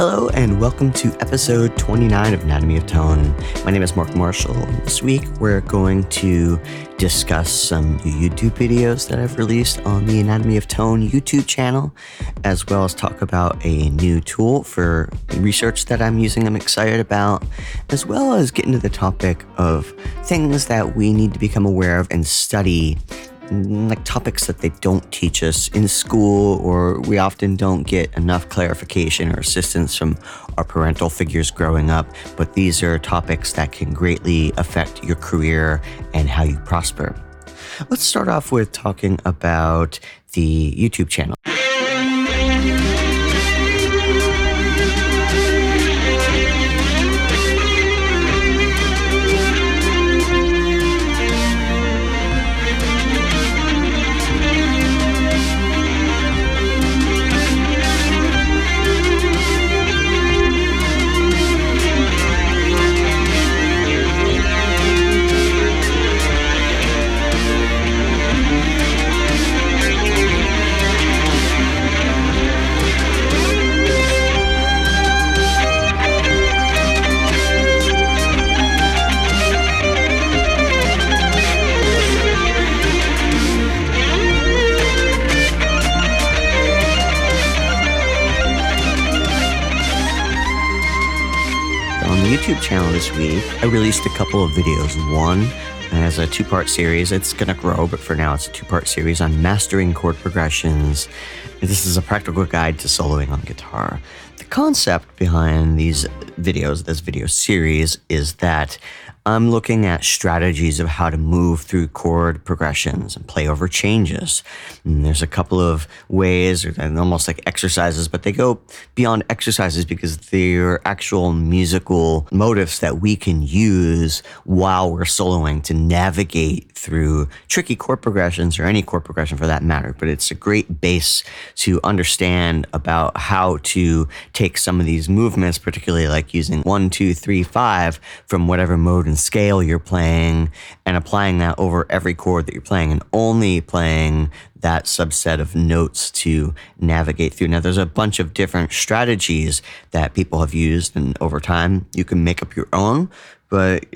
Hello, and welcome to episode 29 of Anatomy of Tone. My name is Mark Marshall. This week, we're going to discuss some YouTube videos that I've released on the Anatomy of Tone YouTube channel, as well as talk about a new tool for research that I'm using, I'm excited about, as well as get into the topic of things that we need to become aware of and study like topics that they don't teach us in school, or we often don't get enough clarification or assistance from our parental figures growing up. But these are topics that can greatly affect your career and how you prosper. Let's start off with talking about the YouTube channel. YouTube channel this week, I released a couple of videos. One as a two part series. It's going to grow, but for now, it's a two part series on mastering chord progressions. This is a practical guide to soloing on guitar. The concept behind these videos, this video series, is that I'm looking at strategies of how to move through chord progressions and play over changes. And there's a couple of ways, or almost like exercises, but they go beyond exercises because they're actual musical motifs that we can use while we're soloing to navigate through tricky chord progressions or any chord progression for that matter. But it's a great base to understand about how to take some of these movements, particularly like using one, two, three, five from whatever mode and scale you're playing and applying that over every chord that you're playing and only playing that subset of notes to navigate through. Now, there's a bunch of different strategies that people have used, and over time, you can make up your own, but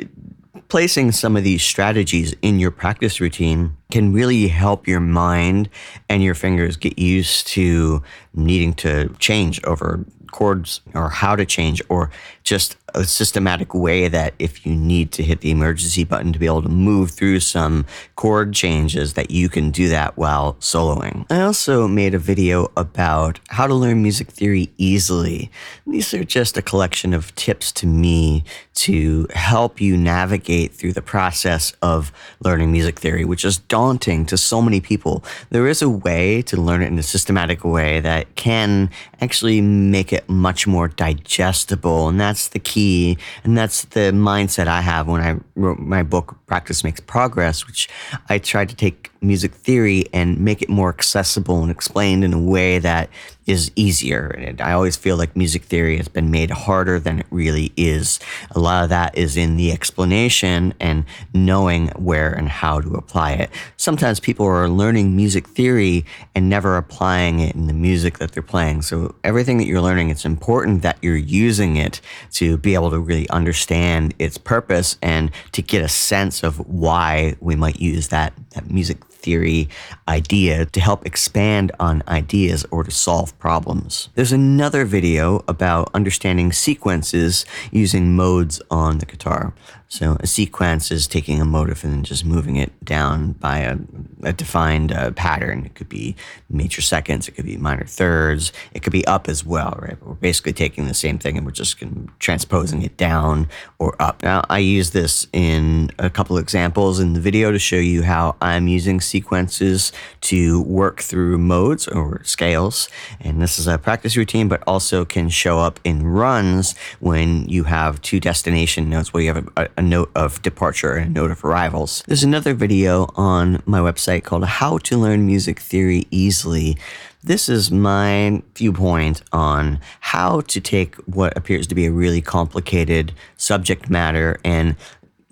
placing some of these strategies in your practice routine can really help your mind and your fingers get used to needing to change over chords or how to change or just a systematic way that if you need to hit the emergency button to be able to move through some chord changes that you can do that while soloing. I also made a video about how to learn music theory easily. These are just a collection of tips to me to help you navigate through the process of learning music theory, which is daunting to so many people. There is a way to learn it in a systematic way that can actually make it much more digestible, and that's the key. And that's the mindset I have when I wrote my book, Practice Makes Progress, which I tried to take music theory and make it more accessible and explained in a way that is easier. And I always feel like music theory has been made harder than it really is. A lot of that is in the explanation and knowing where and how to apply it. Sometimes people are learning music theory and never applying it in the music that they're playing. So everything that you're learning, it's important that you're using it to be able to really understand its purpose and to get a sense of why we might use that, that music theory idea to help expand on ideas or to solve problems. There's another video about understanding sequences using modes on the guitar. So a sequence is taking a motif and then just moving it down by a, a defined uh, pattern. It could be major seconds, it could be minor thirds, it could be up as well, right? But we're basically taking the same thing and we're just transposing it down or up. Now I use this in a couple examples in the video to show you how I'm using sequences to work through modes or scales. And this is a practice routine, but also can show up in runs when you have two destination notes where you have a, a a note of departure and a note of arrivals. There's another video on my website called How to Learn Music Theory Easily. This is my viewpoint on how to take what appears to be a really complicated subject matter and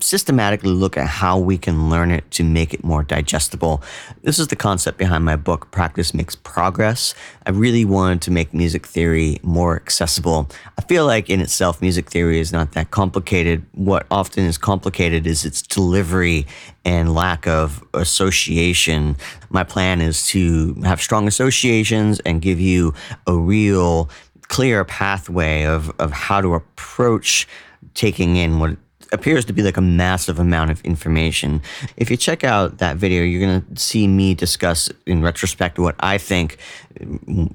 systematically look at how we can learn it to make it more digestible. This is the concept behind my book, Practice Makes Progress. I really wanted to make music theory more accessible. I feel like in itself, music theory is not that complicated. What often is complicated is its delivery and lack of association. My plan is to have strong associations and give you a real clear pathway of, of how to approach taking in what appears to be like a massive amount of information. If you check out that video, you're going to see me discuss in retrospect what I think,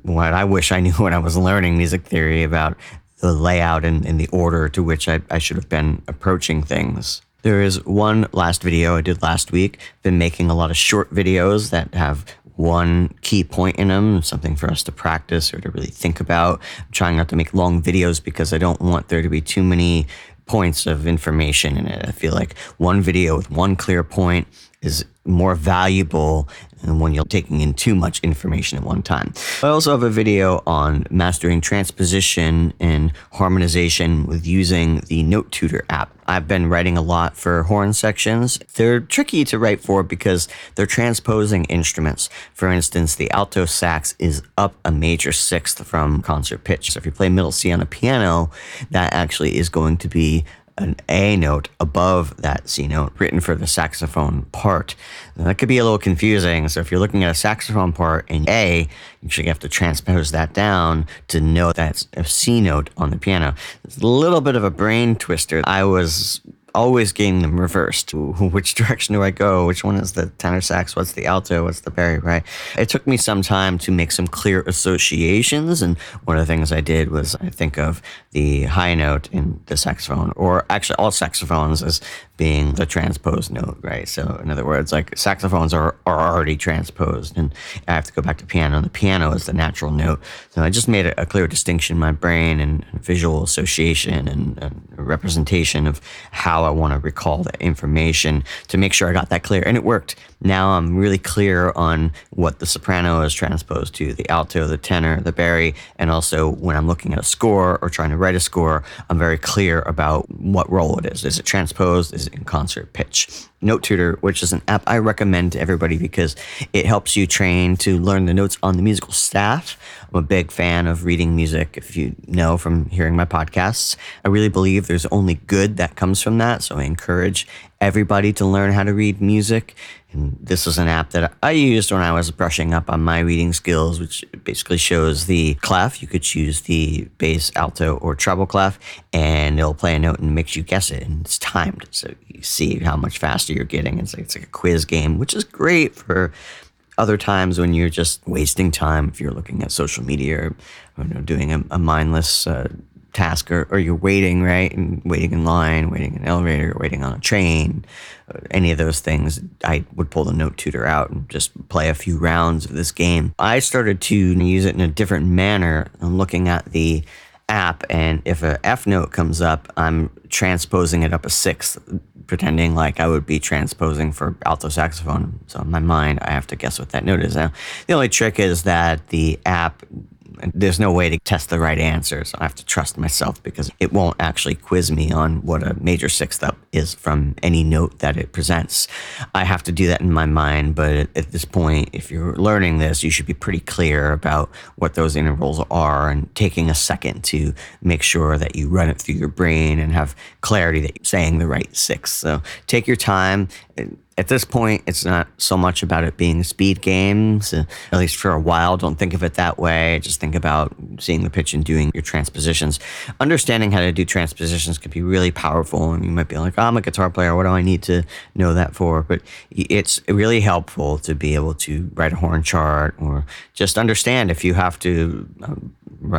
what I wish I knew when I was learning music theory about the layout and, and the order to which I, I should have been approaching things. There is one last video I did last week. Been making a lot of short videos that have one key point in them, something for us to practice or to really think about. I'm trying not to make long videos because I don't want there to be too many points of information in it. I feel like one video with one clear point is more valuable than when you're taking in too much information at one time. I also have a video on mastering transposition and harmonization with using the Note Tutor app. I've been writing a lot for horn sections. They're tricky to write for because they're transposing instruments. For instance, the alto sax is up a major sixth from concert pitch. So if you play middle C on a piano, that actually is going to be an A note above that C note written for the saxophone part. That could be a little confusing. So if you're looking at a saxophone part in A, you actually have to transpose that down to know that's a C note on the piano. It's a little bit of a brain twister. I was always getting them reversed. Which direction do I go? Which one is the tenor sax? What's the alto? What's the bari, right? It took me some time to make some clear associations. And one of the things I did was I think of the high note in the saxophone, or actually all saxophones as being the transposed note, right? So in other words, like saxophones are, are already transposed and I have to go back to piano and the piano is the natural note. So I just made a, a clear distinction in my brain and visual association and, and representation of how I want to recall that information to make sure I got that clear. And it worked. Now I'm really clear on what the soprano is transposed to, the alto, the tenor, the bari, and also when I'm looking at a score or trying to write a score, I'm very clear about what role it is. Is it transposed? Is it in concert pitch? Note Tutor, which is an app I recommend to everybody because it helps you train to learn the notes on the musical staff. I'm a big fan of reading music, if you know from hearing my podcasts. I really believe there's only good that comes from that. So I encourage everybody to learn how to read music. And this is an app that I used when I was brushing up on my reading skills, which basically shows the clef. You could choose the bass, alto, or treble clef, and it'll play a note and makes you guess it. And it's timed. So you see how much faster you're getting. It's like, it's like a quiz game, which is great for other times when you're just wasting time if you're looking at social media or, you know, doing a, a mindless uh, task or, or, you're waiting, right? And waiting in line, waiting in an elevator, waiting on a train, uh, any of those things, I would pull the note tutor out and just play a few rounds of this game. I started to use it in a different manner. I'm looking at the app, and if a F note comes up, I'm transposing it up a sixth, pretending like I would be transposing for alto saxophone. So in my mind, I have to guess what that note is. Now, the only trick is that the app there's no way to test the right answer, so I have to trust myself because it won't actually quiz me on what a major sixth up is from any note that it presents. I have to do that in my mind, but at this point, if you're learning this, you should be pretty clear about what those intervals are and taking a second to make sure that you run it through your brain and have clarity that you're saying the right sixth. So take your time at this point, it's not so much about it being a speed game, so at least for a while. Don't think of it that way. Just think about seeing the pitch and doing your transpositions. Understanding how to do transpositions can be really powerful. And you might be like, oh, I'm a guitar player. What do I need to know that for? But it's really helpful to be able to write a horn chart or just understand if you have to um,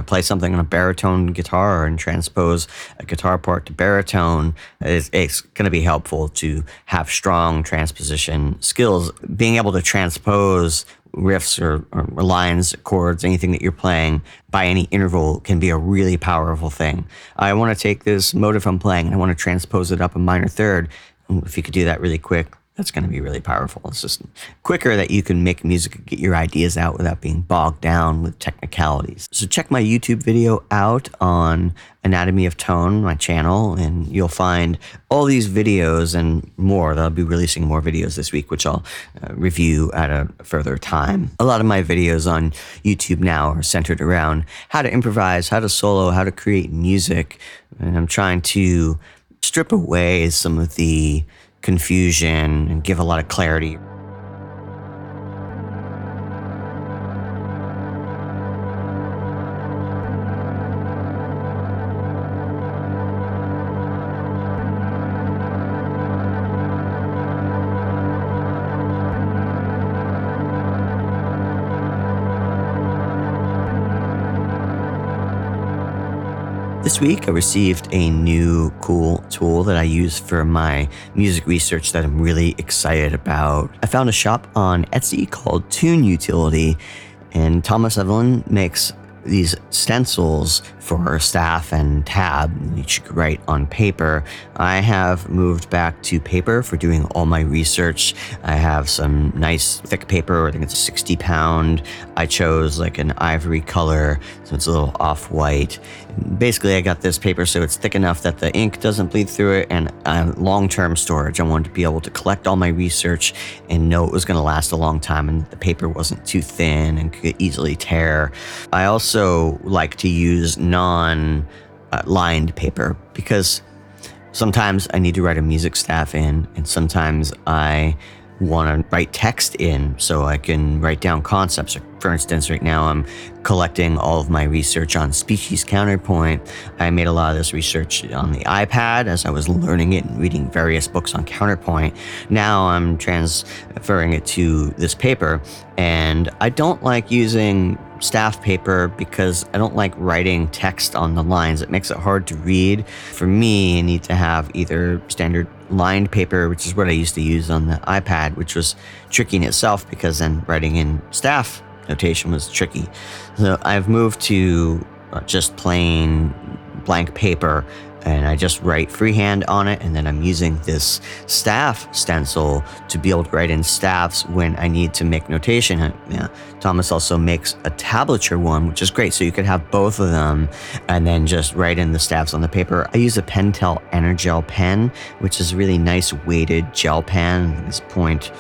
play something on a baritone guitar and transpose a guitar part to baritone, it's, it's going to be helpful to have strong transposition skills. Being able to transpose riffs or, or, lines, chords, anything that you're playing by any interval can be a really powerful thing. I want to take this motive I'm playing and I want to transpose it up a minor third. If you could do that really quick, that's going to be really powerful. It's just quicker that you can make music and get your ideas out without being bogged down with technicalities. So check my YouTube video out on Anatomy of Tone, my channel, and you'll find all these videos and more. I'll be releasing more videos this week, which I'll uh, review at a further time. A lot of my videos on YouTube now are centered around how to improvise, how to solo, how to create music, and I'm trying to strip away some of the confusion and give a lot of clarity. This week, I received a new cool tool that I use for my music research that I'm really excited about. I found a shop on Etsy called Tune Utility, and Thomas Evelyn makes these stencils for staff and tab which you should write on paper. I have moved back to paper for doing all my research. I have some nice thick paper. I think it's a 60 pound. I chose like an ivory color, so it's a little off white. Basically, I got this paper so it's thick enough that the ink doesn't bleed through it and uh, long term storage. I wanted to be able to collect all my research and know it was going to last a long time and the paper wasn't too thin and could easily tear. I also like to use non uh, lined paper because sometimes I need to write a music staff in, and sometimes I want to write text in so I can write down concepts. For instance, right now I'm collecting all of my research on species counterpoint. I made a lot of this research on the iPad as I was learning it and reading various books on counterpoint. Now I'm transferring it to this paper, and I don't like using staff paper because I don't like writing text on the lines. It makes it hard to read. For me, I need to have either standard lined paper, which is what I used to use on the iPad, which was tricky in itself because then writing in staff notation was tricky. So I've moved to uh, just plain blank paper and I just write freehand on it. And then I'm using this staff stencil to be able to write in staffs when I need to make notation. Yeah, Thomas also makes a tablature one, which is great. So you could have both of them and then just write in the staffs on the paper. I use a Pentel Energel pen, which is a really nice weighted gel pen. This point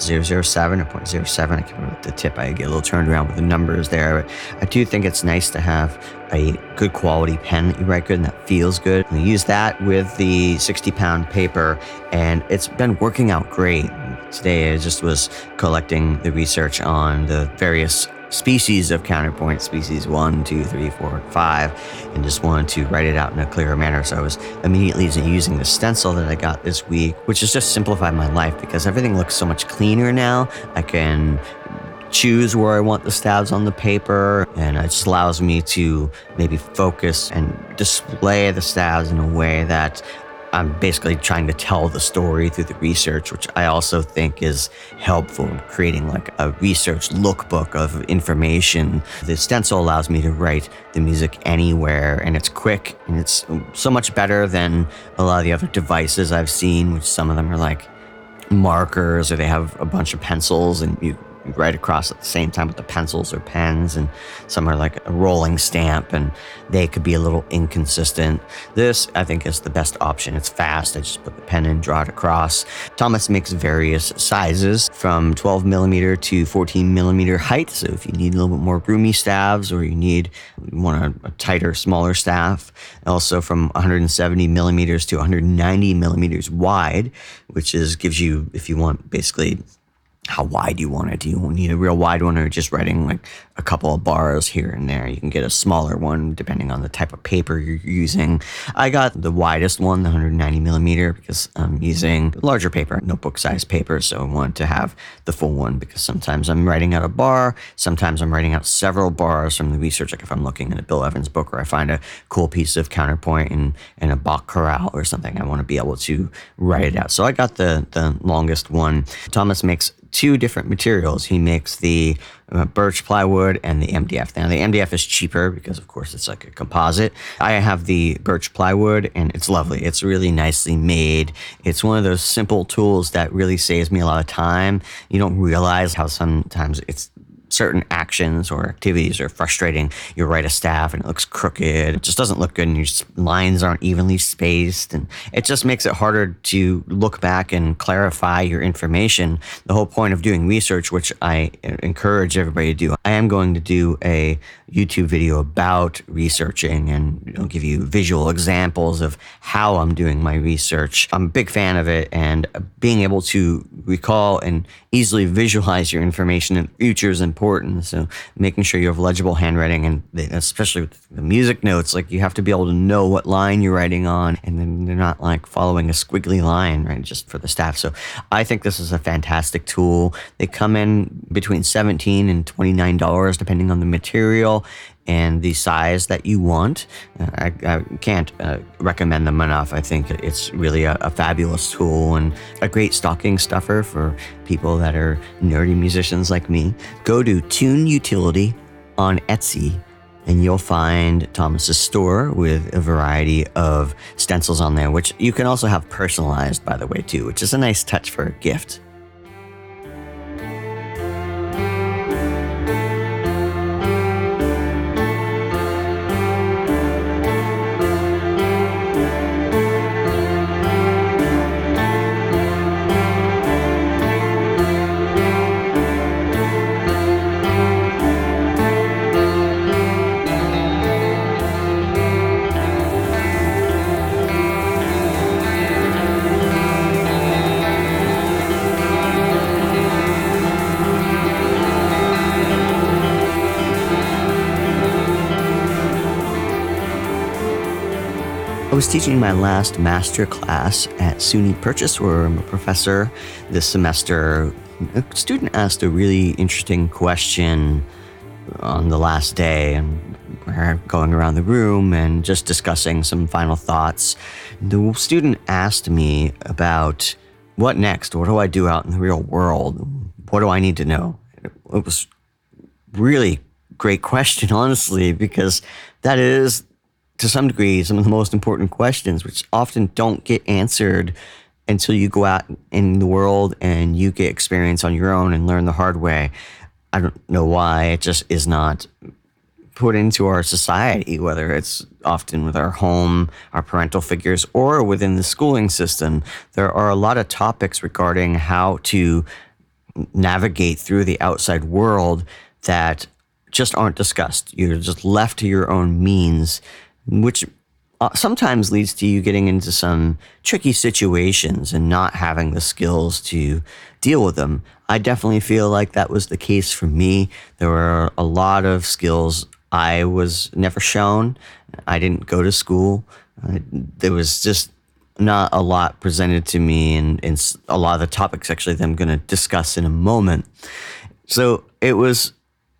007 or 0.07. I can't remember the tip. I get a little turned around with the numbers there. But I do think it's nice to have a good quality pen that you write good and that feels good. And I use that with the 60 pound paper, and it's been working out great. Today, I just was collecting the research on the various species of counterpoint, species one, two, three, four, five, and just wanted to write it out in a clearer manner. So I was immediately using the stencil that I got this week, which has just simplified my life because everything looks so much cleaner now. I can choose where I want the stabs on the paper, and it just allows me to maybe focus and display the stabs in a way that I'm basically trying to tell the story through the research, which I also think is helpful in creating like a research lookbook of information. The stencil allows me to write the music anywhere and it's quick and it's so much better than a lot of the other devices I've seen, which some of them are like markers or they have a bunch of pencils and you write across at the same time with the pencils or pens, and some are like a rolling stamp, and they could be a little inconsistent. This, I think, is the best option. It's fast. I just put the pen in, draw it across. Thomas makes various sizes from 12 millimeter to 14 millimeter height. So if you need a little bit more roomy staves, or you need you want a, a tighter, smaller staff, also from 170 millimeters to 190 millimeters wide, which is gives you if you want basically how wide do you want it. Do you need a real wide one or just writing like a couple of bars here and there? You can get a smaller one depending on the type of paper you're using. I got the widest one, the 190 millimeter, because I'm using larger paper, notebook size paper. So I want to have the full one because sometimes I'm writing out a bar, sometimes I'm writing out several bars from the research. Like if I'm looking at a Bill Evans book or I find a cool piece of counterpoint in, in a Bach chorale or something, I want to be able to write it out. So I got the, the longest one. Thomas makes two different materials. He makes the uh, birch plywood and the MDF. Now, the MDF is cheaper because, of course, it's like a composite. I have the birch plywood and it's lovely. It's really nicely made. It's one of those simple tools that really saves me a lot of time. You don't realize how sometimes it's certain actions or activities are frustrating. You write a staff and it looks crooked. It just doesn't look good and your lines aren't evenly spaced. And it just makes it harder to look back and clarify your information. The whole point of doing research, which I uh, encourage everybody to do, I am going to do a YouTube video about researching and know, give you visual examples of how I'm doing my research. I'm a big fan of it and being able to recall and easily visualize your information in the future is important. So making sure you have legible handwriting and especially with the music notes, like you have to be able to know what line you're writing on and then they're not like following a squiggly line, right? Just for the staff. So I think this is a fantastic tool. They come in between 17 and $29 depending on the material and the size that you want. I, I can't uh, recommend them enough. I think it's really a, a, fabulous tool and a great stocking stuffer for people that are nerdy musicians like me. Go to Tune Utility on Etsy. And you'll find Thomas's store with a variety of stencils on there, which you can also have personalized, by the way, too, which is a nice touch for a gift. Teaching my last master class at SUNY Purchase, where I'm a professor this semester. A student asked a really interesting question on the last day, and we're going around the room and just discussing some final thoughts. The student asked me about what next? What do I do out in the real world? What do I need to know? It was really great question, honestly, because that is to some degree, some of the most important questions, which often don't get answered until you go out in the world and you get experience on your own and learn the hard way. I don't know why it just is not put into our society, whether it's often with our home, our parental figures, or within the schooling system. There are a lot of topics regarding how to navigate through the outside world that just aren't discussed. You're just left to your own means which uh, sometimes leads to you getting into some tricky situations and not having the skills to deal with them. I definitely feel like that was the case for me. There were a lot of skills I was never shown. I didn't go to school. Uh, there was just not a lot presented to me, and, and a lot of the topics actually that I'm going to discuss in a moment. So it was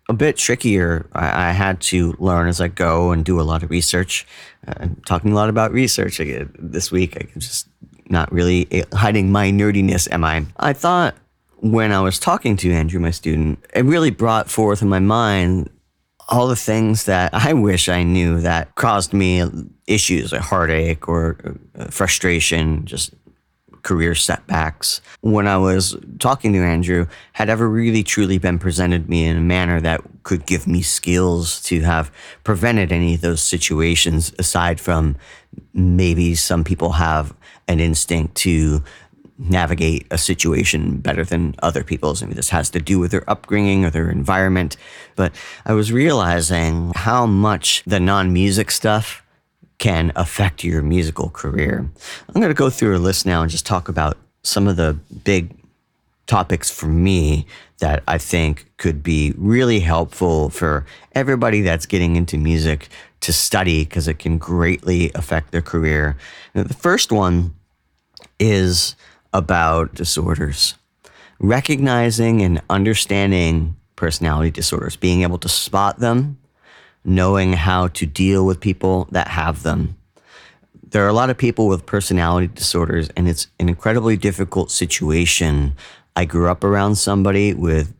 a bit trickier. I, I, had to learn as I go and do a lot of research. Uh, I'm talking a lot about research this week. I am just not really eh, hiding my nerdiness, am I? I thought when I was talking to Andrew, my student, it really brought forth in my mind all the things that I wish I knew that caused me issues, a heartache or uh, frustration, just career setbacks when I was talking to Andrew had ever really truly been presented me in a manner that could give me skills to have prevented any of those situations aside from maybe some people have an instinct to navigate a situation better than other people's. I mean, this has to do with their upbringing or their environment. But I was realizing how much the non music stuff can affect your musical career. I'm going to go through a list now and just talk about some of the big topics for me that I think could be really helpful for everybody that's getting into music to study because it can greatly affect their career. The first one is about disorders. Recognizing and understanding personality disorders, being able to spot them knowing how to deal with people that have them. There are a lot of people with personality disorders, and it's an incredibly difficult situation I grew up around somebody with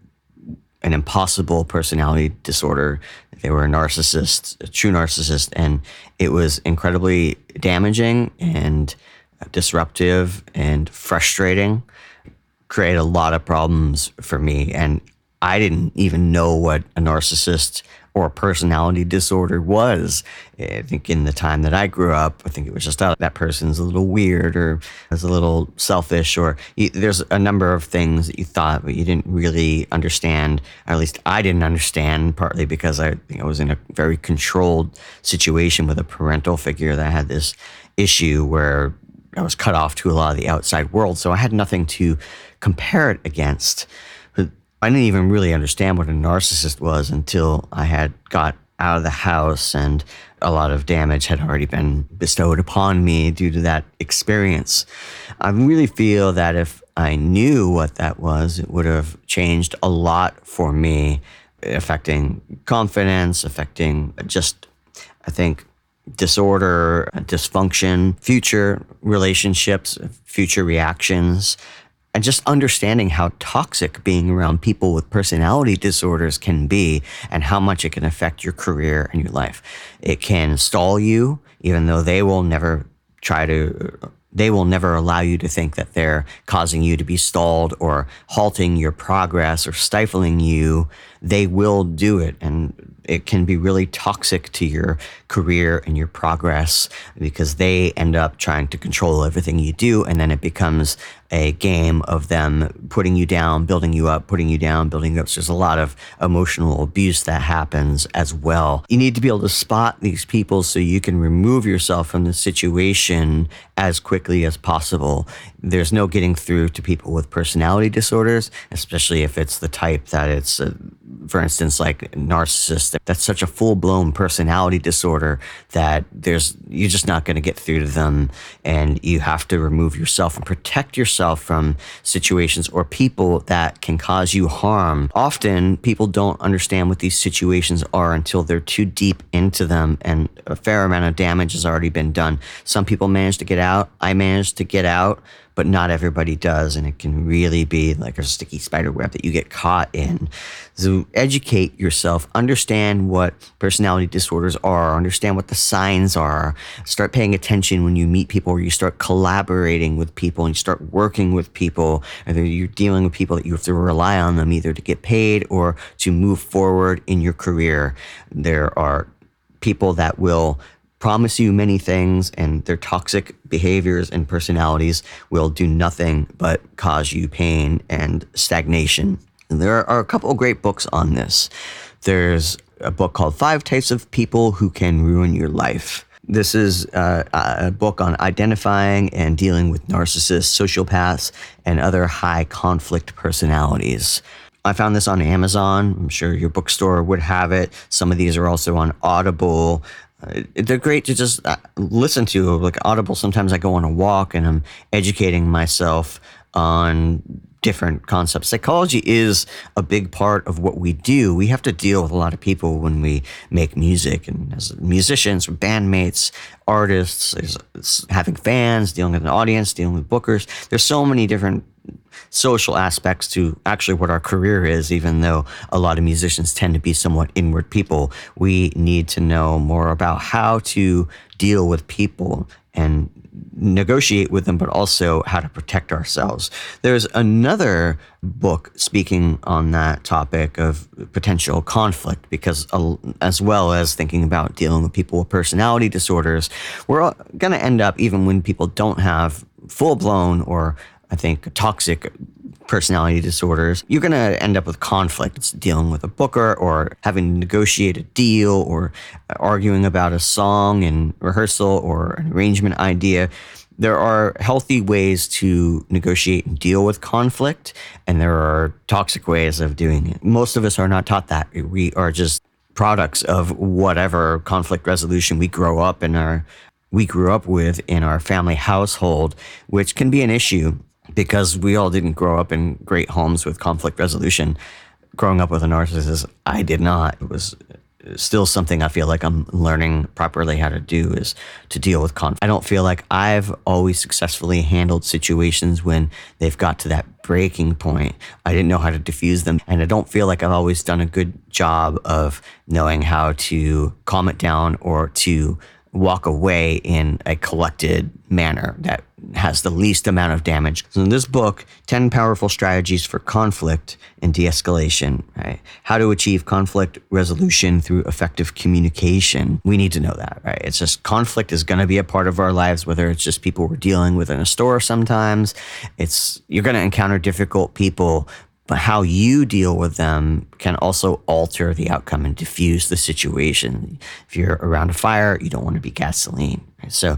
an impossible personality disorder. They were a narcissist, a true narcissist, and it was incredibly damaging and disruptive and frustrating. Created a lot of problems for me, and I didn't even know what a narcissist or personality disorder was. I think in the time that I grew up, I think it was just oh, that person's a little weird or is a little selfish, or you, there's a number of things that you thought, but you didn't really understand. Or at least I didn't understand, partly because I, I was in a very controlled situation with a parental figure that had this issue where I was cut off to a lot of the outside world. So I had nothing to compare it against. I didn't even really understand what a narcissist was until I had got out of the house and a lot of damage had already been bestowed upon me due to that experience. I really feel that if I knew what that was, it would have changed a lot for me, affecting confidence, affecting just, I think, disorder, dysfunction, future relationships, future reactions and just understanding how toxic being around people with personality disorders can be and how much it can affect your career and your life. It can stall you, even though they will never try to they will never allow you to think that they're causing you to be stalled or halting your progress or stifling you. They will do it. And it can be really toxic to your career and your progress because they end up trying to control everything you do. And then it becomes a game of them putting you down, building you up, putting you down, building you up. So there's a lot of emotional abuse that happens as well. You need to be able to spot these people so you can remove yourself from the situation as quickly as possible. There's no getting through to people with personality disorders, especially if it's the type that it's, uh, for instance, like narcissist. That's such a full blown personality disorder that there's, you're just not going to get through to them. And you have to remove yourself and protect yourself from situations or people that can cause you harm. Often people don't understand what these situations are until they're too deep into them and a fair amount of damage has already been done. Some people manage to get out. I managed to get out but not everybody does. And it can really be like a sticky spider web that you get caught in. So educate yourself, understand what personality disorders are, understand what the signs are, start paying attention when you meet people or you start collaborating with people and you start working with people, either you're dealing with people that you have to rely on them either to get paid or to move forward in your career. There are people that will promise you many things, and their toxic behaviors and personalities will do nothing but cause you pain and stagnation. And there are a couple great books on this. There's a book called Five Types of People Who Can Ruin Your Life. This is uh, a book on identifying and dealing with narcissists, sociopaths, and other high conflict personalities. I found this on Amazon. I'm sure your bookstore would have it. Some of these are also on Audible. They're great to just uh, listen to. Like Audible, sometimes I go on a walk and I'm educating myself on different concepts. Psychology is a big part of what we do. We have to deal with a lot of people when we make music, and as musicians, bandmates, artists, having fans, dealing with an audience, dealing with bookers. There's so many different social aspects to actually what our career is, even though a lot of musicians tend to be somewhat inward people. We need to know more about how to deal with people and negotiate with them, but also how to protect ourselves. There's another book speaking on that topic of potential conflict, because uh, as well as thinking about dealing with people with personality disorders, we're going to end up, even when people don't have full blown or I think, toxic personality disorders, you're going to end up with conflicts dealing with a booker or having to negotiate a deal or arguing about a song in rehearsal or an arrangement idea. There are healthy ways to negotiate and deal with conflict, and there are toxic ways of doing it. Most of us are not taught that. We are just products of whatever conflict resolution we grow up in our we grew up with in our family household, which can be an issue because we all didn't grow up in great homes with conflict resolution. Growing up with a narcissist, I did not. It was uh, still something I feel like I'm learning properly how to do is to deal with conflict. I don't feel like I've always successfully handled situations when they've got to that breaking point. I didn't know how to diffuse them. And I don't feel like I've always done a good job of knowing how to calm it down or to walk away in a collected manner that has the least amount of damage. So in this book, 10 powerful strategies for conflict and de-escalation, right? How to achieve conflict resolution through effective communication. We need to know that, right? It's just conflict is going to be a part of our lives, whether it's just people we're dealing with in a store sometimes. It's you're going to encounter difficult people, but how you deal with them can also alter the outcome and diffuse the situation. If you're around a fire, you don't want to be gasoline. So,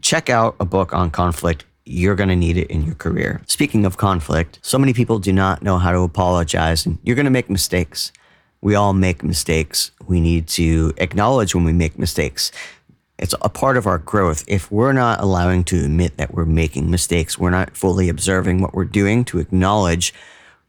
check out a book on conflict. You're going to need it in your career. Speaking of conflict, so many people do not know how to apologize, and you're going to make mistakes. We all make mistakes. We need to acknowledge when we make mistakes. It's a part of our growth. If we're not allowing to admit that we're making mistakes, we're not fully observing what we're doing to acknowledge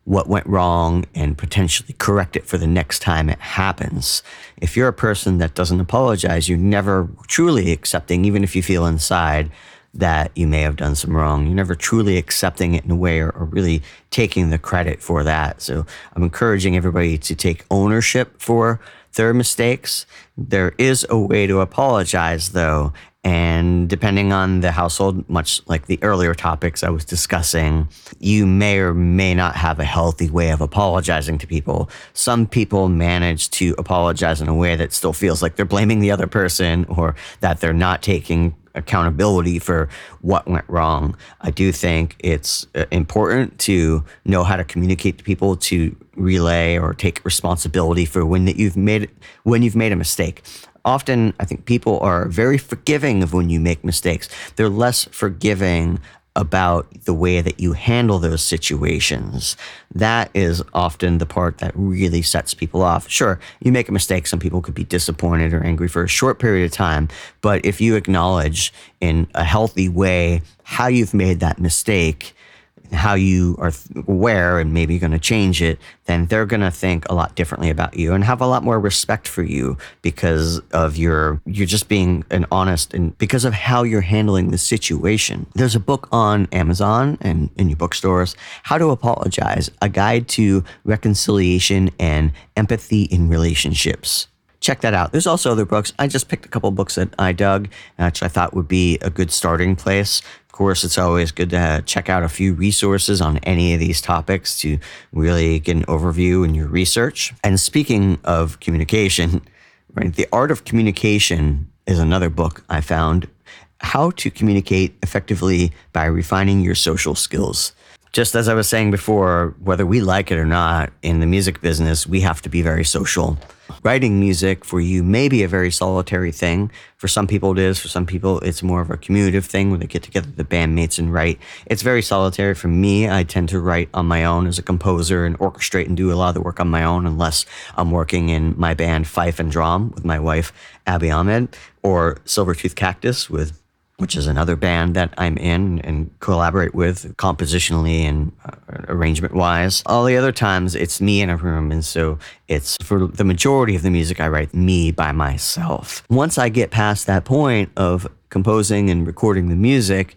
what went wrong and potentially correct it for the next time it happens. If you're a person that doesn't apologize, you're never truly accepting, even if you feel inside that you may have done some wrong. You're never truly accepting it in a way or, or really taking the credit for that. So I'm encouraging everybody to take ownership for their mistakes. There is a way to apologize, though, and depending on the household, much like the earlier topics I was discussing, you may or may not have a healthy way of apologizing to people. Some people manage to apologize in a way that still feels like they're blaming the other person or that they're not taking accountability for what went wrong. I do think it's uh, important to know how to communicate to people to relay or take responsibility for when that you've made when you've made a mistake often I think people are very forgiving of when you make mistakes. They're less forgiving about the way that you handle those situations. That is often the part that really sets people off. Sure, you make a mistake, some people could be disappointed or angry for a short period of time, but if you acknowledge in a healthy way how you've made that mistake, how you are aware and maybe going to change it, then they're going to think a lot differently about you and have a lot more respect for you because of your you're just being an honest and because of how you're handling the situation. There's a book on Amazon and in your bookstores, How to Apologize: A Guide to Reconciliation and Empathy in Relationships check that out. There's also other books. I just picked a couple books that I dug, uh, which I thought would be a good starting place course, it's always good to check out a few resources on any of these topics to really get an overview in your research. And speaking of communication, right, The Art of Communication is another book I found. How to communicate effectively by refining your social skills just as I was saying before, whether we like it or not, in the music business, we have to be very social. Writing music for you may be a very solitary thing. For some people, it is. For some people, it's more of a commutative thing where they get together, the bandmates, and write. It's very solitary for me. I tend to write on my own as a composer and orchestrate and do a lot of the work on my own, unless I'm working in my band Fife and Drum with my wife, Abby Ahmed, or Silvertooth Cactus with which is another band that I'm in and collaborate with compositionally and uh, arrangement wise. All the other times it's me in a room. And so it's for the majority of the music I write me by myself. Once I get past that point of composing and recording the music,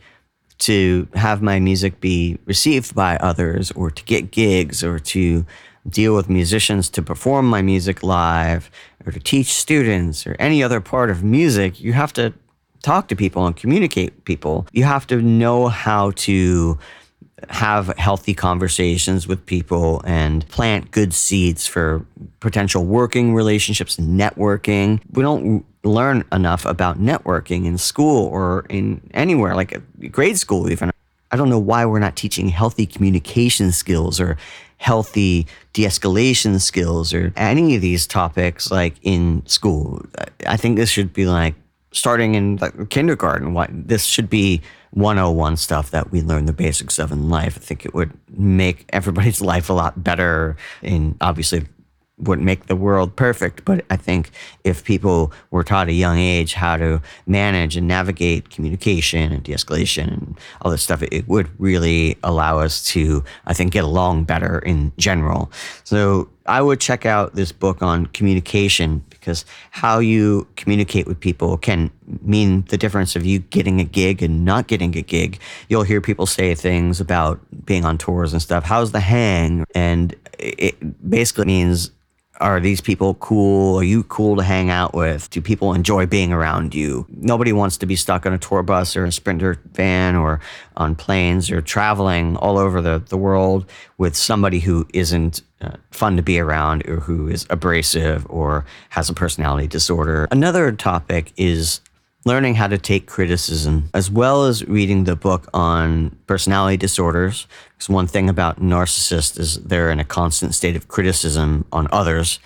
to have my music be received by others or to get gigs or to deal with musicians to perform my music live or to teach students or any other part of music, you have to talk to people and communicate with people, you have to know how to have healthy conversations with people and plant good seeds for potential working relationships, networking. We don't learn enough about networking in school or in anywhere, like grade school, even. I don't know why we're not teaching healthy communication skills or healthy de escalation skills or any of these topics like in school. I think this should be like starting in like kindergarten. This should be 101 stuff that we learn the basics of in life. I think it would make everybody's life a lot better and obviously wouldn't make the world perfect, but I think if people were taught at a young age how to manage and navigate communication and de-escalation and all this stuff, it would really allow us to, I think, get along better in general. So I would check out this book on communication because how you communicate with people can mean the difference of you getting a gig and not getting a gig. You'll hear people say things about being on tours and stuff. How's the hang? And it basically means are these people cool? Are you cool to hang out with? Do people enjoy being around you? Nobody wants to be stuck on a tour bus or a sprinter van or on planes or traveling all over the, the world with somebody who isn't uh, fun to be around or who is abrasive or has a personality disorder. Another topic is learning how to take criticism, as well as reading the book on personality disorders. Because one thing about narcissists is they're in a constant state of criticism on others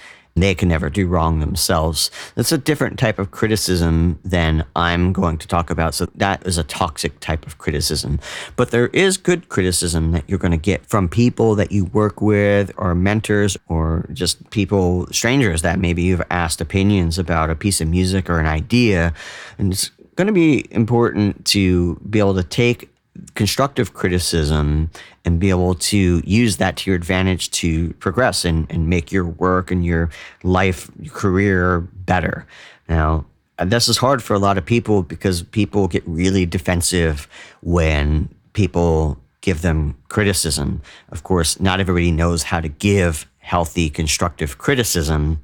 they can never do wrong themselves. That's a different type of criticism than I'm going to talk about. So that is a toxic type of criticism. But there is good criticism that you're going to get from people that you work with or mentors or just people, strangers that maybe you've asked opinions about a piece of music or an idea. And it's going to be important to be able to take constructive criticism and be able to use that to your advantage to progress and, and make your work and your life, your career better. Now, this is hard for a lot of people because people get really defensive when people give them criticism. Of course, not everybody knows how to give healthy, constructive criticism.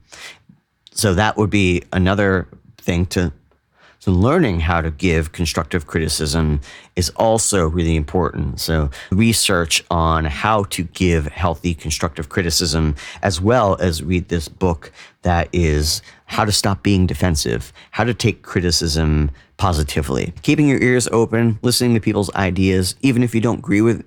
So that would be another thing to so learning how to give constructive criticism is also really important. So research on how to give healthy constructive criticism, as well as read this book that is how to stop being defensive, how to take criticism positively. Keeping your ears open, listening to people's ideas, even if you don't agree with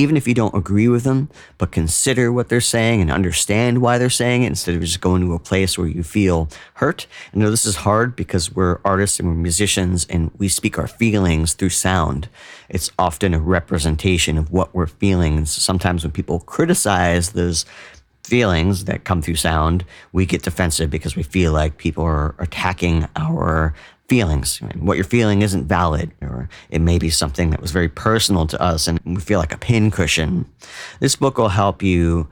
even if you don't agree with them, but consider what they're saying and understand why they're saying it instead of just going to a place where you feel hurt. I know this is hard because we're artists and we're musicians and we speak our feelings through sound. It's often a representation of what we're feeling. And sometimes when people criticize those feelings that come through sound, we get defensive because we feel like people are attacking our feelings. What you're feeling isn't valid, or it may be something that was very personal to us and we feel like a pincushion. This book will help you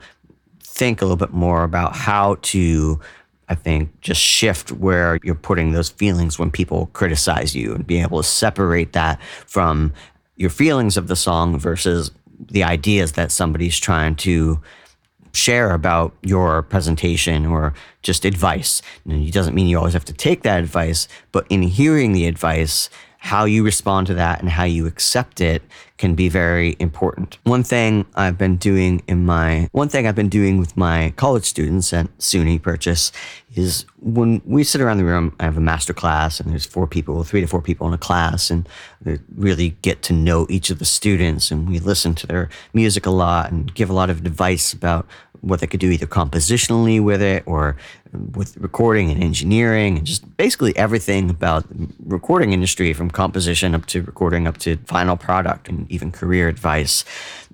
think a little bit more about how to, I think, just shift where you're putting those feelings when people criticize you and be able to separate that from your feelings of the song versus the ideas that somebody's trying to share about your presentation or just advice. And it doesn't mean you always have to take that advice, but in hearing the advice, how you respond to that and how you accept it can be very important. One thing I've been doing in my one thing I've been doing with my college students at SUNY Purchase is when we sit around the room, I have a master class and there's four people, three to four people in a class, and really get to know each of the students and we listen to their music a lot and give a lot of advice about what they could do either compositionally with it or with recording and engineering and just basically everything about recording industry from composition up to recording up to final product and even career advice.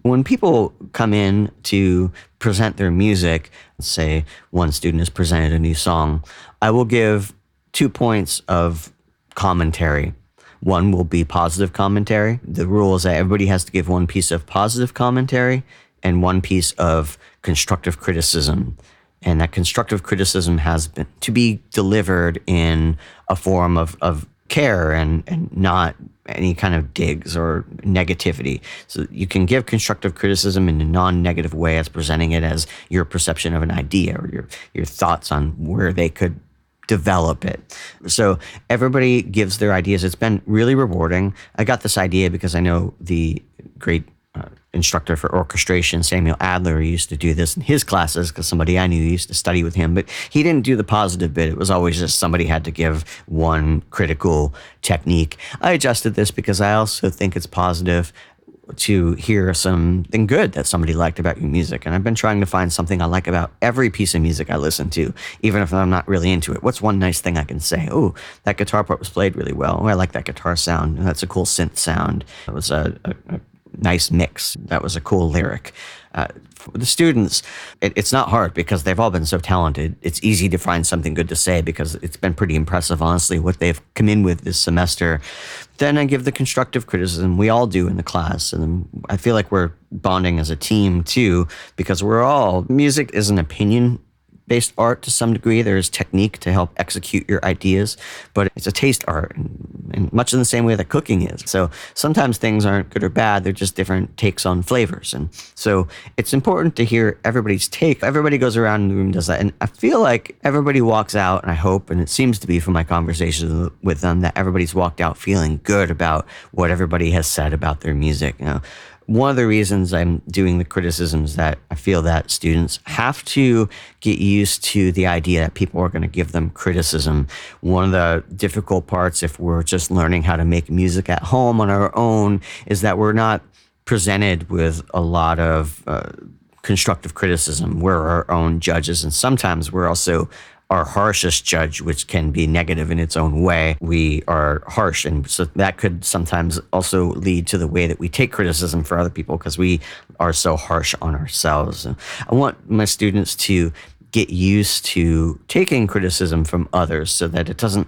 When people come in to present their music, say one student has presented a new song, I will give two points of commentary. One will be positive commentary. The rule is that everybody has to give one piece of positive commentary and one piece of constructive criticism. And that constructive criticism has been to be delivered in a form of, of care and, and not any kind of digs or negativity. So you can give constructive criticism in a non-negative way as presenting it as your perception of an idea or your your thoughts on where they could develop it. So everybody gives their ideas. It's been really rewarding. I got this idea because I know the great instructor for orchestration, Samuel Adler, used to do this in his classes because somebody I knew used to study with him. But he didn't do the positive bit. It was always just somebody had to give one critical technique. I adjusted this because I also think it's positive to hear something good that somebody liked about your music. And I've been trying to find something I like about every piece of music I listen to, even if I'm not really into it. What's one nice thing I can say? Oh, that guitar part was played really well. Oh, I like that guitar sound. That's a cool synth sound. It was a, a, a nice mix. That was a cool lyric. Uh, the students, it, it's not hard because they've all been so talented. It's easy to find something good to say because it's been pretty impressive, honestly, what they've come in with this semester. Then I give the constructive criticism. We all do in the class. And I feel like we're bonding as a team too because we're all, music is an opinion based art to some degree. There's technique to help execute your ideas, but it's a taste art, and, and much in the same way that cooking is. So sometimes things aren't good or bad; they're just different takes on flavors. And so it's important to hear everybody's take. Everybody goes around in the room does that, and I feel like everybody walks out, and I hope, and it seems to be from my conversations with them that everybody's walked out feeling good about what everybody has said about their music. You know, one of the reasons I'm doing the criticisms that I feel that students have to get used to the idea that people are going to give them criticism. One of the difficult parts, if we're just learning how to make music at home on our own, is that we're not presented with a lot of uh, constructive criticism. We're our own judges, and sometimes we're also our harshest judge, which can be negative in its own way. We are harsh. And so that could sometimes also lead to the way that we take criticism for other people because we are so harsh on ourselves. And I want my students to get used to taking criticism from others so that it doesn't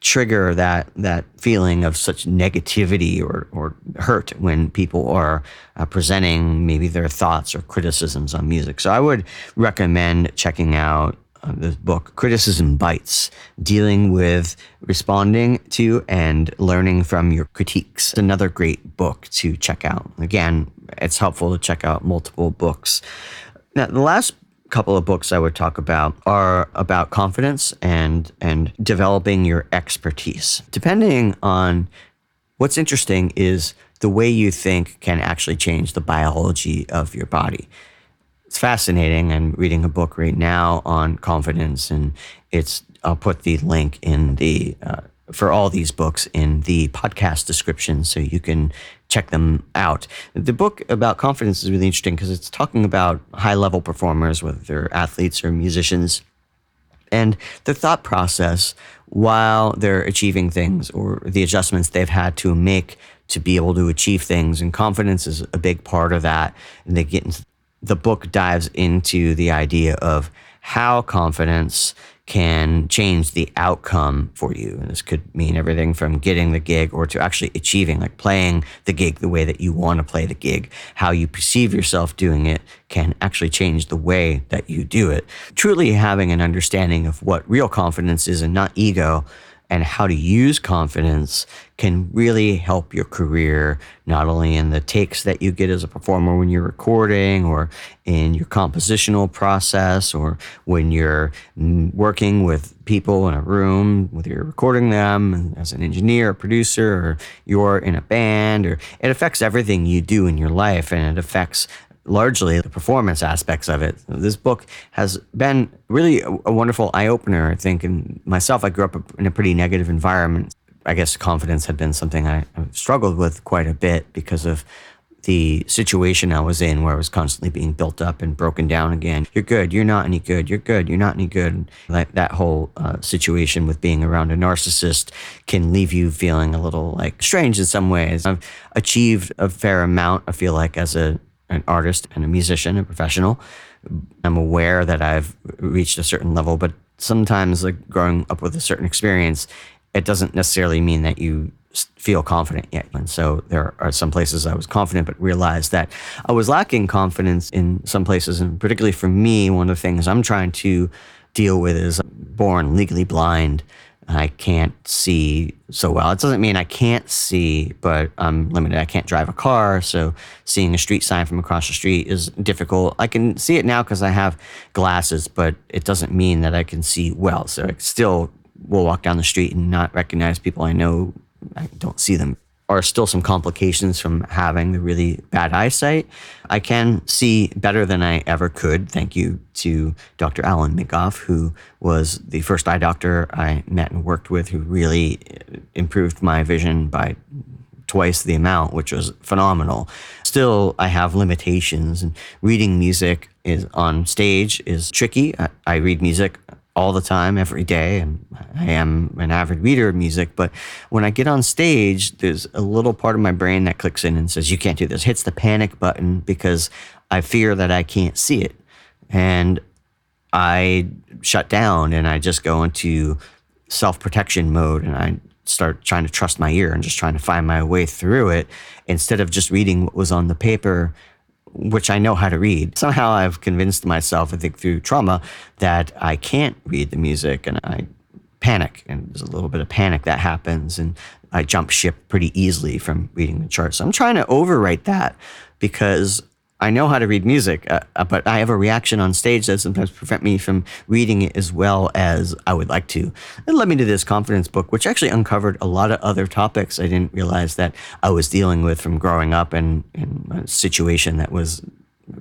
trigger that that feeling of such negativity or, or hurt when people are uh, presenting maybe their thoughts or criticisms on music. So I would recommend checking out this book, Criticism Bites, dealing with responding to and learning from your critiques. It's another great book to check out. Again, it's helpful to check out multiple books. Now, the last couple of books I would talk about are about confidence and and developing your expertise. Depending on what's interesting is the way you think can actually change the biology of your body it's fascinating. I'm reading a book right now on confidence, and it's I'll put the link in the uh, for all these books in the podcast description so you can check them out. The book about confidence is really interesting because it's talking about high level performers, whether they're athletes or musicians, and their thought process while they're achieving things or the adjustments they've had to make to be able to achieve things. And confidence is a big part of that. And they get into the book dives into the idea of how confidence can change the outcome for you. And this could mean everything from getting the gig or to actually achieving, like playing the gig the way that you want to play the gig. How you perceive yourself doing it can actually change the way that you do it. Truly having an understanding of what real confidence is and not ego and how to use confidence can really help your career, not only in the takes that you get as a performer when you're recording or in your compositional process or when you're mm, working with people in a room, whether you're recording them as an engineer, or producer, or you're in a band, or it affects everything you do in your life and it affects largely the performance aspects of it. This book has been really a, wonderful eye opener, I think. And myself, I grew up in a pretty negative environment. I guess confidence had been something I, I struggled with quite a bit because of the situation I was in where I was constantly being built up and broken down again. You're good. You're not any good. You're good. You're not any good. Like that whole uh, situation with being around a narcissist can leave you feeling a little like strange in some ways. I've achieved a fair amount, I feel like, as a an artist and a musician, a professional. I'm aware that I've reached a certain level, but sometimes, like growing up with a certain experience, it doesn't necessarily mean that you feel confident yet. And so there are some places I was confident, but realized that I was lacking confidence in some places. And particularly for me, one of the things I'm trying to deal with is born legally blind. I can't see so well. It doesn't mean I can't see, but I'm limited. I can't drive a car, so seeing a street sign from across the street is difficult. I can see it now because I have glasses, but it doesn't mean that I can see well. So I still will walk down the street and not recognize people I know. I don't see them are still some complications from having the really bad eyesight. I can see better than I ever could, thank you to Dr. Alan Minkoff, who was the first eye doctor I met and worked with, who really uh, improved my vision by twice the amount, which was phenomenal. Still, I have limitations, and reading music is on stage is tricky. I, I read music all the time, every day, and I am an avid reader of music. But when I get on stage, there's a little part of my brain that clicks in and says, You can't do this, hits the panic button because I fear that I can't see it. And I shut down and I just go into self protection mode and I start trying to trust my ear and just trying to find my way through it instead of just reading what was on the paper which I know how to read. Somehow I've convinced myself, I think through trauma, that I can't read the music and I panic. And there's a little bit of panic that happens. And I jump ship pretty easily from reading the charts. So I'm trying to overwrite that because I know how to read music, uh, uh, but I have a reaction on stage that sometimes prevent me from reading it as well as I would like to. It led me to this confidence book, which actually uncovered a lot of other topics I didn't realize that I was dealing with from growing up in, in a situation that was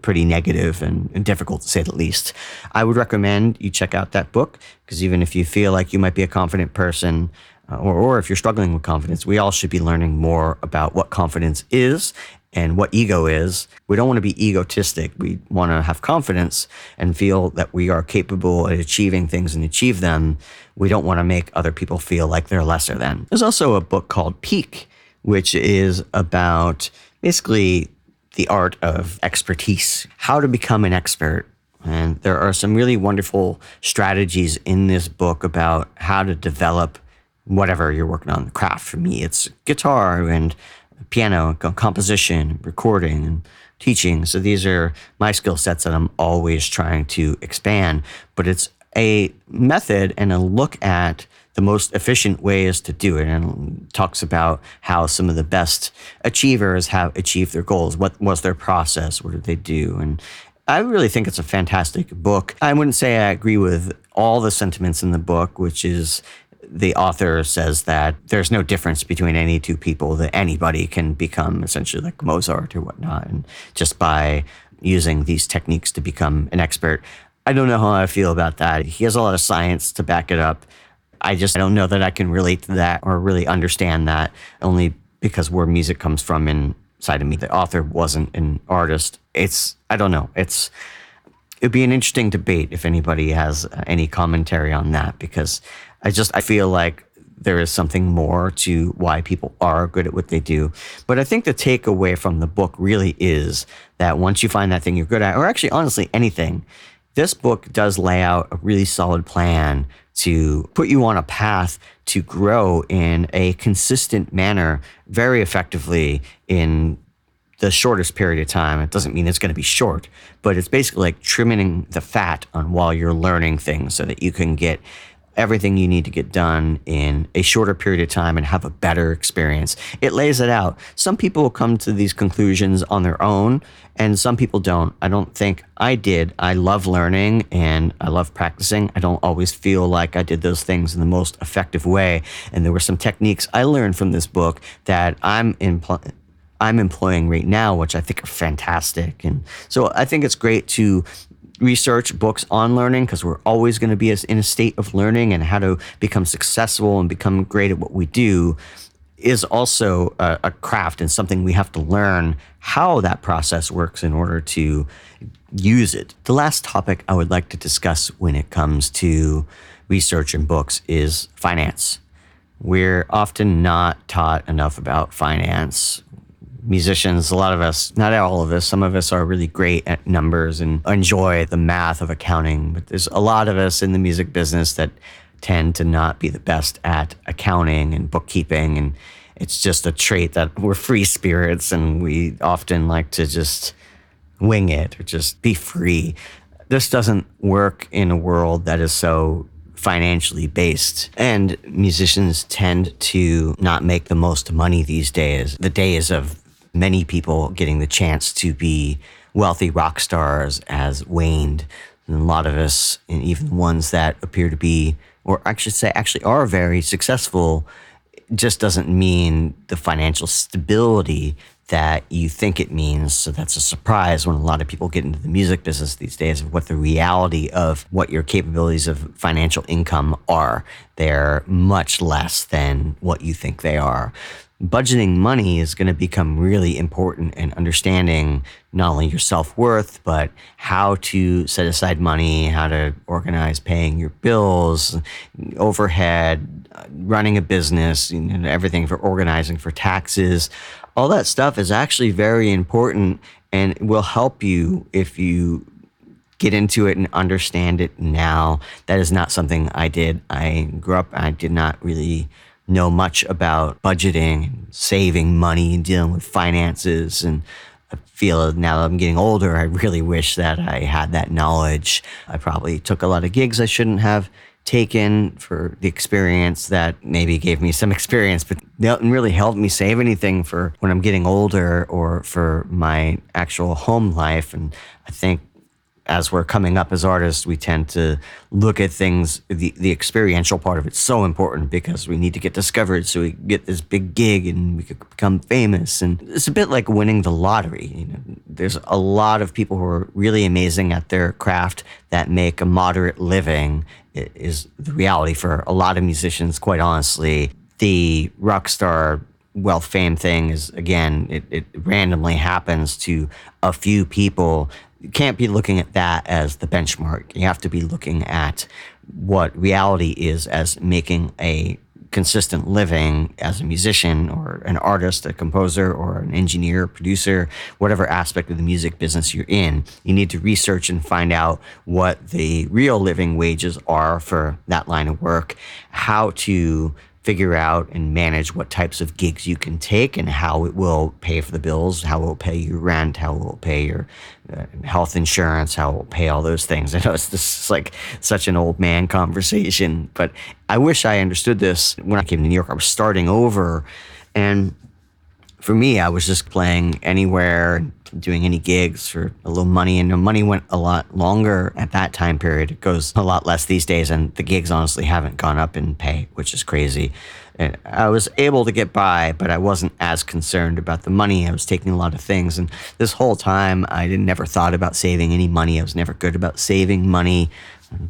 pretty negative and, and, difficult to say the least. I would recommend you check out that book because even if you feel like you might be a confident person, uh, or, or if you're struggling with confidence, we all should be learning more about what confidence is and what ego is. We don't want to be egotistic. We want to have confidence and feel that we are capable of achieving things and achieve them. We don't want to make other people feel like they're lesser than. There's also a book called Peak, which is about basically the art of expertise, how to become an expert. And there are some really wonderful strategies in this book about how to develop whatever you're working on, the craft. For me, it's guitar and piano, composition, recording, and teaching. So these are my skill sets that I'm always trying to expand. But it's a method and a look at the most efficient ways to do it and talks about how some of the best achievers have achieved their goals. What was their process? What did they do? And I really think it's a fantastic book. I wouldn't say I agree with all the sentiments in the book, which is the author says that there's no difference between any two people, that anybody can become essentially like Mozart or whatnot, and just by using these techniques to become an expert. I don't know how I feel about that. He has a lot of science to back it up. I just I don't know that I can relate to that or really understand that only because where music comes from inside of me. The author wasn't an artist. It's I don't know. It's it'd be an interesting debate if anybody has any commentary on that because I just I feel like there is something more to why people are good at what they do. But I think the takeaway from the book really is that once you find that thing you're good at, or actually honestly anything, this book does lay out a really solid plan to put you on a path to grow in a consistent manner very effectively in the shortest period of time. It doesn't mean it's going to be short, but it's basically like trimming the fat on while you're learning things so that you can get everything you need to get done in a shorter period of time and have a better experience. It lays it out. Some people will come to these conclusions on their own, and some people don't. I don't think I did. I love learning and I love practicing. I don't always feel like I did those things in the most effective way. And there were some techniques I learned from this book that I'm impl- I'm employing right now, which I think are fantastic. And so I think it's great to research books on learning because we're always going to be in a state of learning and how to become successful and become great at what we do is also a, a, craft and something we have to learn how that process works in order to use it. The last topic I would like to discuss when it comes to research and books is finance. We're often not taught enough about finance musicians, a lot of us, not all of us, some of us are really great at numbers and enjoy the math of accounting. But there's a lot of us in the music business that tend to not be the best at accounting and bookkeeping. And it's just a trait that we're free spirits and we often like to just wing it or just be free. This doesn't work in a world that is so financially based. And musicians tend to not make the most money these days. The days of many people getting the chance to be wealthy rock stars has waned. And a lot of us, and even ones that appear to be, or I should say, actually are very successful, just doesn't mean the financial stability that you think it means. So that's a surprise when a lot of people get into the music business these days of what the reality of what your capabilities of financial income are. They're much less than what you think they are budgeting money is going to become really important and understanding not only your self worth, but how to set aside money, how to organize paying your bills, overhead, running a business, you know, everything for organizing for taxes. All that stuff is actually very important and will help you if you get into it and understand it now. That is not something I did. I grew up, I did not really know much about budgeting, saving money, and dealing with finances. And I feel now that I'm getting older, I really wish that I had that knowledge. I probably took a lot of gigs I shouldn't have taken for the experience that maybe gave me some experience, but didn't really help me save anything for when I'm getting older or for my actual home life. And I think as we're coming up as artists, we tend to look at things. The, the experiential part of it's so important because we need to get discovered, so we get this big gig and we could become famous. And it's a bit like winning the lottery. You know, there's a lot of people who are really amazing at their craft that make a moderate living. Is the reality for a lot of musicians. Quite honestly, the rock star wealth fame thing is again it, it randomly happens to a few people you can't be looking at that as the benchmark. You have to be looking at what reality is as making a consistent living as a musician or an artist, a composer, or an engineer, producer, whatever aspect of the music business you're in. You need to research and find out what the real living wages are for that line of work, how to figure out and manage what types of gigs you can take and how it will pay for the bills, how it will pay your rent, how it will pay your uh, health insurance, how it will pay all those things. I know it's this like such an old man conversation, but I wish I understood this when I came to New York. I was starting over and for me, I was just playing anywhere, doing any gigs for a little money, and the money went a lot longer at that time period. It goes a lot less these days, and the gigs honestly haven't gone up in pay, which is crazy. And I was able to get by, but I wasn't as concerned about the money. I was taking a lot of things, and this whole time, I didn't never thought about saving any money. I was never good about saving money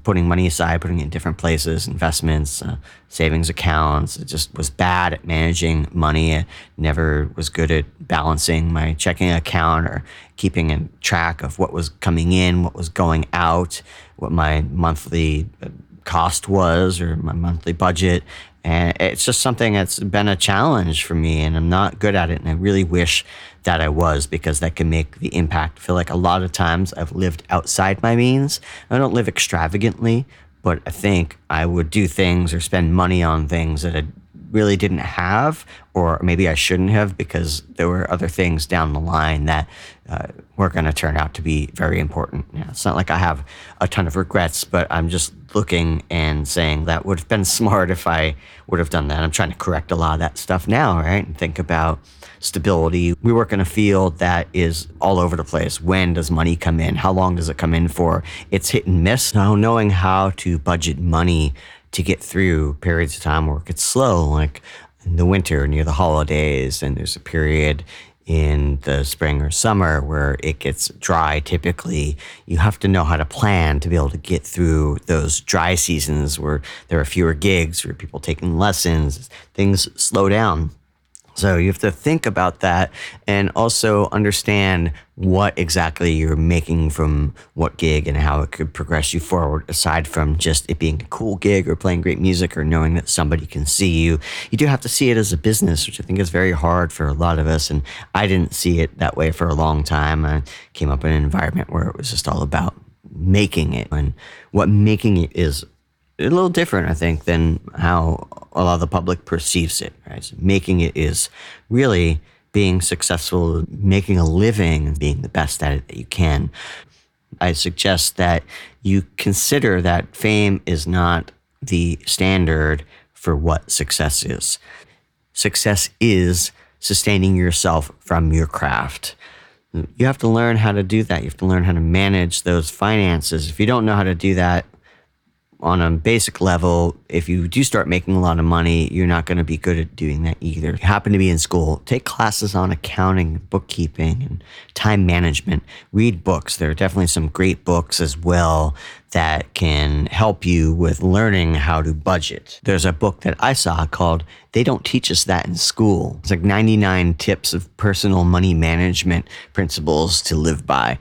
putting money aside, putting it in different places, investments, uh, savings accounts. It just was bad at managing money. I never was good at balancing my checking account or keeping in track of what was coming in, what was going out, what my monthly uh, cost was or my monthly budget. And it's just something that's been a challenge for me, and I'm not good at it. And I really wish that I was because that can make the impact. I feel like a lot of times I've lived outside my means. I don't live extravagantly, but I think I would do things or spend money on things that I really didn't have, or maybe I shouldn't have because there were other things down the line that uh, were going to turn out to be very important. You it's not like I have a ton of regrets, but I'm just looking and saying that would have been smart if I would have done that. I'm trying to correct a lot of that stuff now, right? And think about stability. We work in a field that is all over the place. When does money come in? How long does it come in for? It's hit and miss. Now, knowing how to budget money to get through periods of time where it gets slow, like in the winter near the holidays, and there's a period in the spring or summer where it gets dry typically you have to know how to plan to be able to get through those dry seasons where there are fewer gigs where people taking lessons things slow down so you have to think about that and also understand what exactly you're making from what gig and how it could progress you forward, aside from just it being a cool gig or playing great music or knowing that somebody can see you. You do have to see it as a business, which I think is very hard for a lot of us. And I didn't see it that way for a long time. I came up in an environment where it was just all about making it. And what making it is a little different, I think, than how a lot of the public perceives it. Right, so making it is really being successful, making a living, being the best at it that you can. I suggest that you consider that fame is not the standard for what success is. Success is sustaining yourself from your craft. You have to learn how to do that. You have to learn how to manage those finances. If you don't know how to do that, on a basic level, if you do start making a lot of money, you're not going to be good at doing that either. If you happen to be in school, take classes on accounting, bookkeeping, and time management. Read books. There are definitely some great books as well that can help you with learning how to budget. There's a book that I saw called They Don't Teach Us That in School. It's like 99 tips of personal money management principles to live by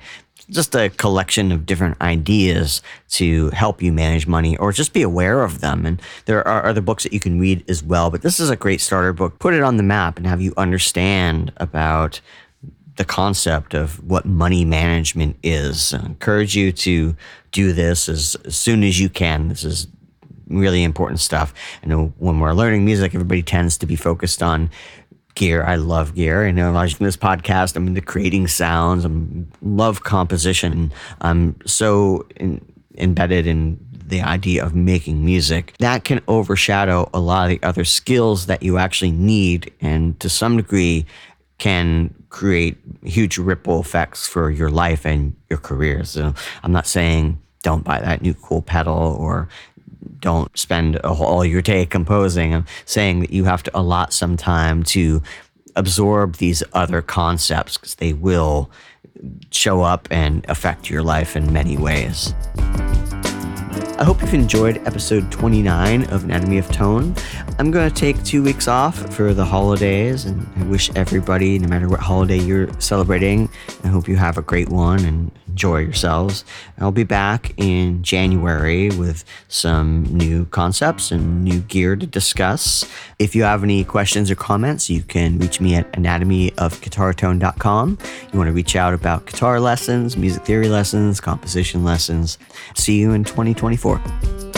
just a collection of different ideas to help you manage money or just be aware of them. And there are other books that you can read as well, but this is a great starter book. Put it on the map and have you understand about the concept of what money management is. I encourage you to do this as, as soon as you can. This is really important stuff. I know when we're learning music, everybody tends to be focused on gear. I love gear. You know, launching this podcast, I'm into creating sounds. I love composition. I'm so in, embedded in the idea of making music. That can overshadow a lot of the other skills that you actually need, and to some degree, can create huge ripple effects for your life and your career. So I'm not saying don't buy that new cool pedal or don't spend all your day composing. I'm saying that you have to allot some time to absorb these other concepts because they will show up and affect your life in many ways. I hope you've enjoyed episode 29 of Anatomy of Tone. I'm going to take two weeks off for the holidays, and I wish everybody, no matter what holiday you're celebrating, I hope you have a great one and enjoy yourselves. I'll be back in January with some new concepts and new gear to discuss. If you have any questions or comments, you can reach me at anatomyofguitartone.com. You want to reach out about guitar lessons, music theory lessons, composition lessons. See you in 2024 for.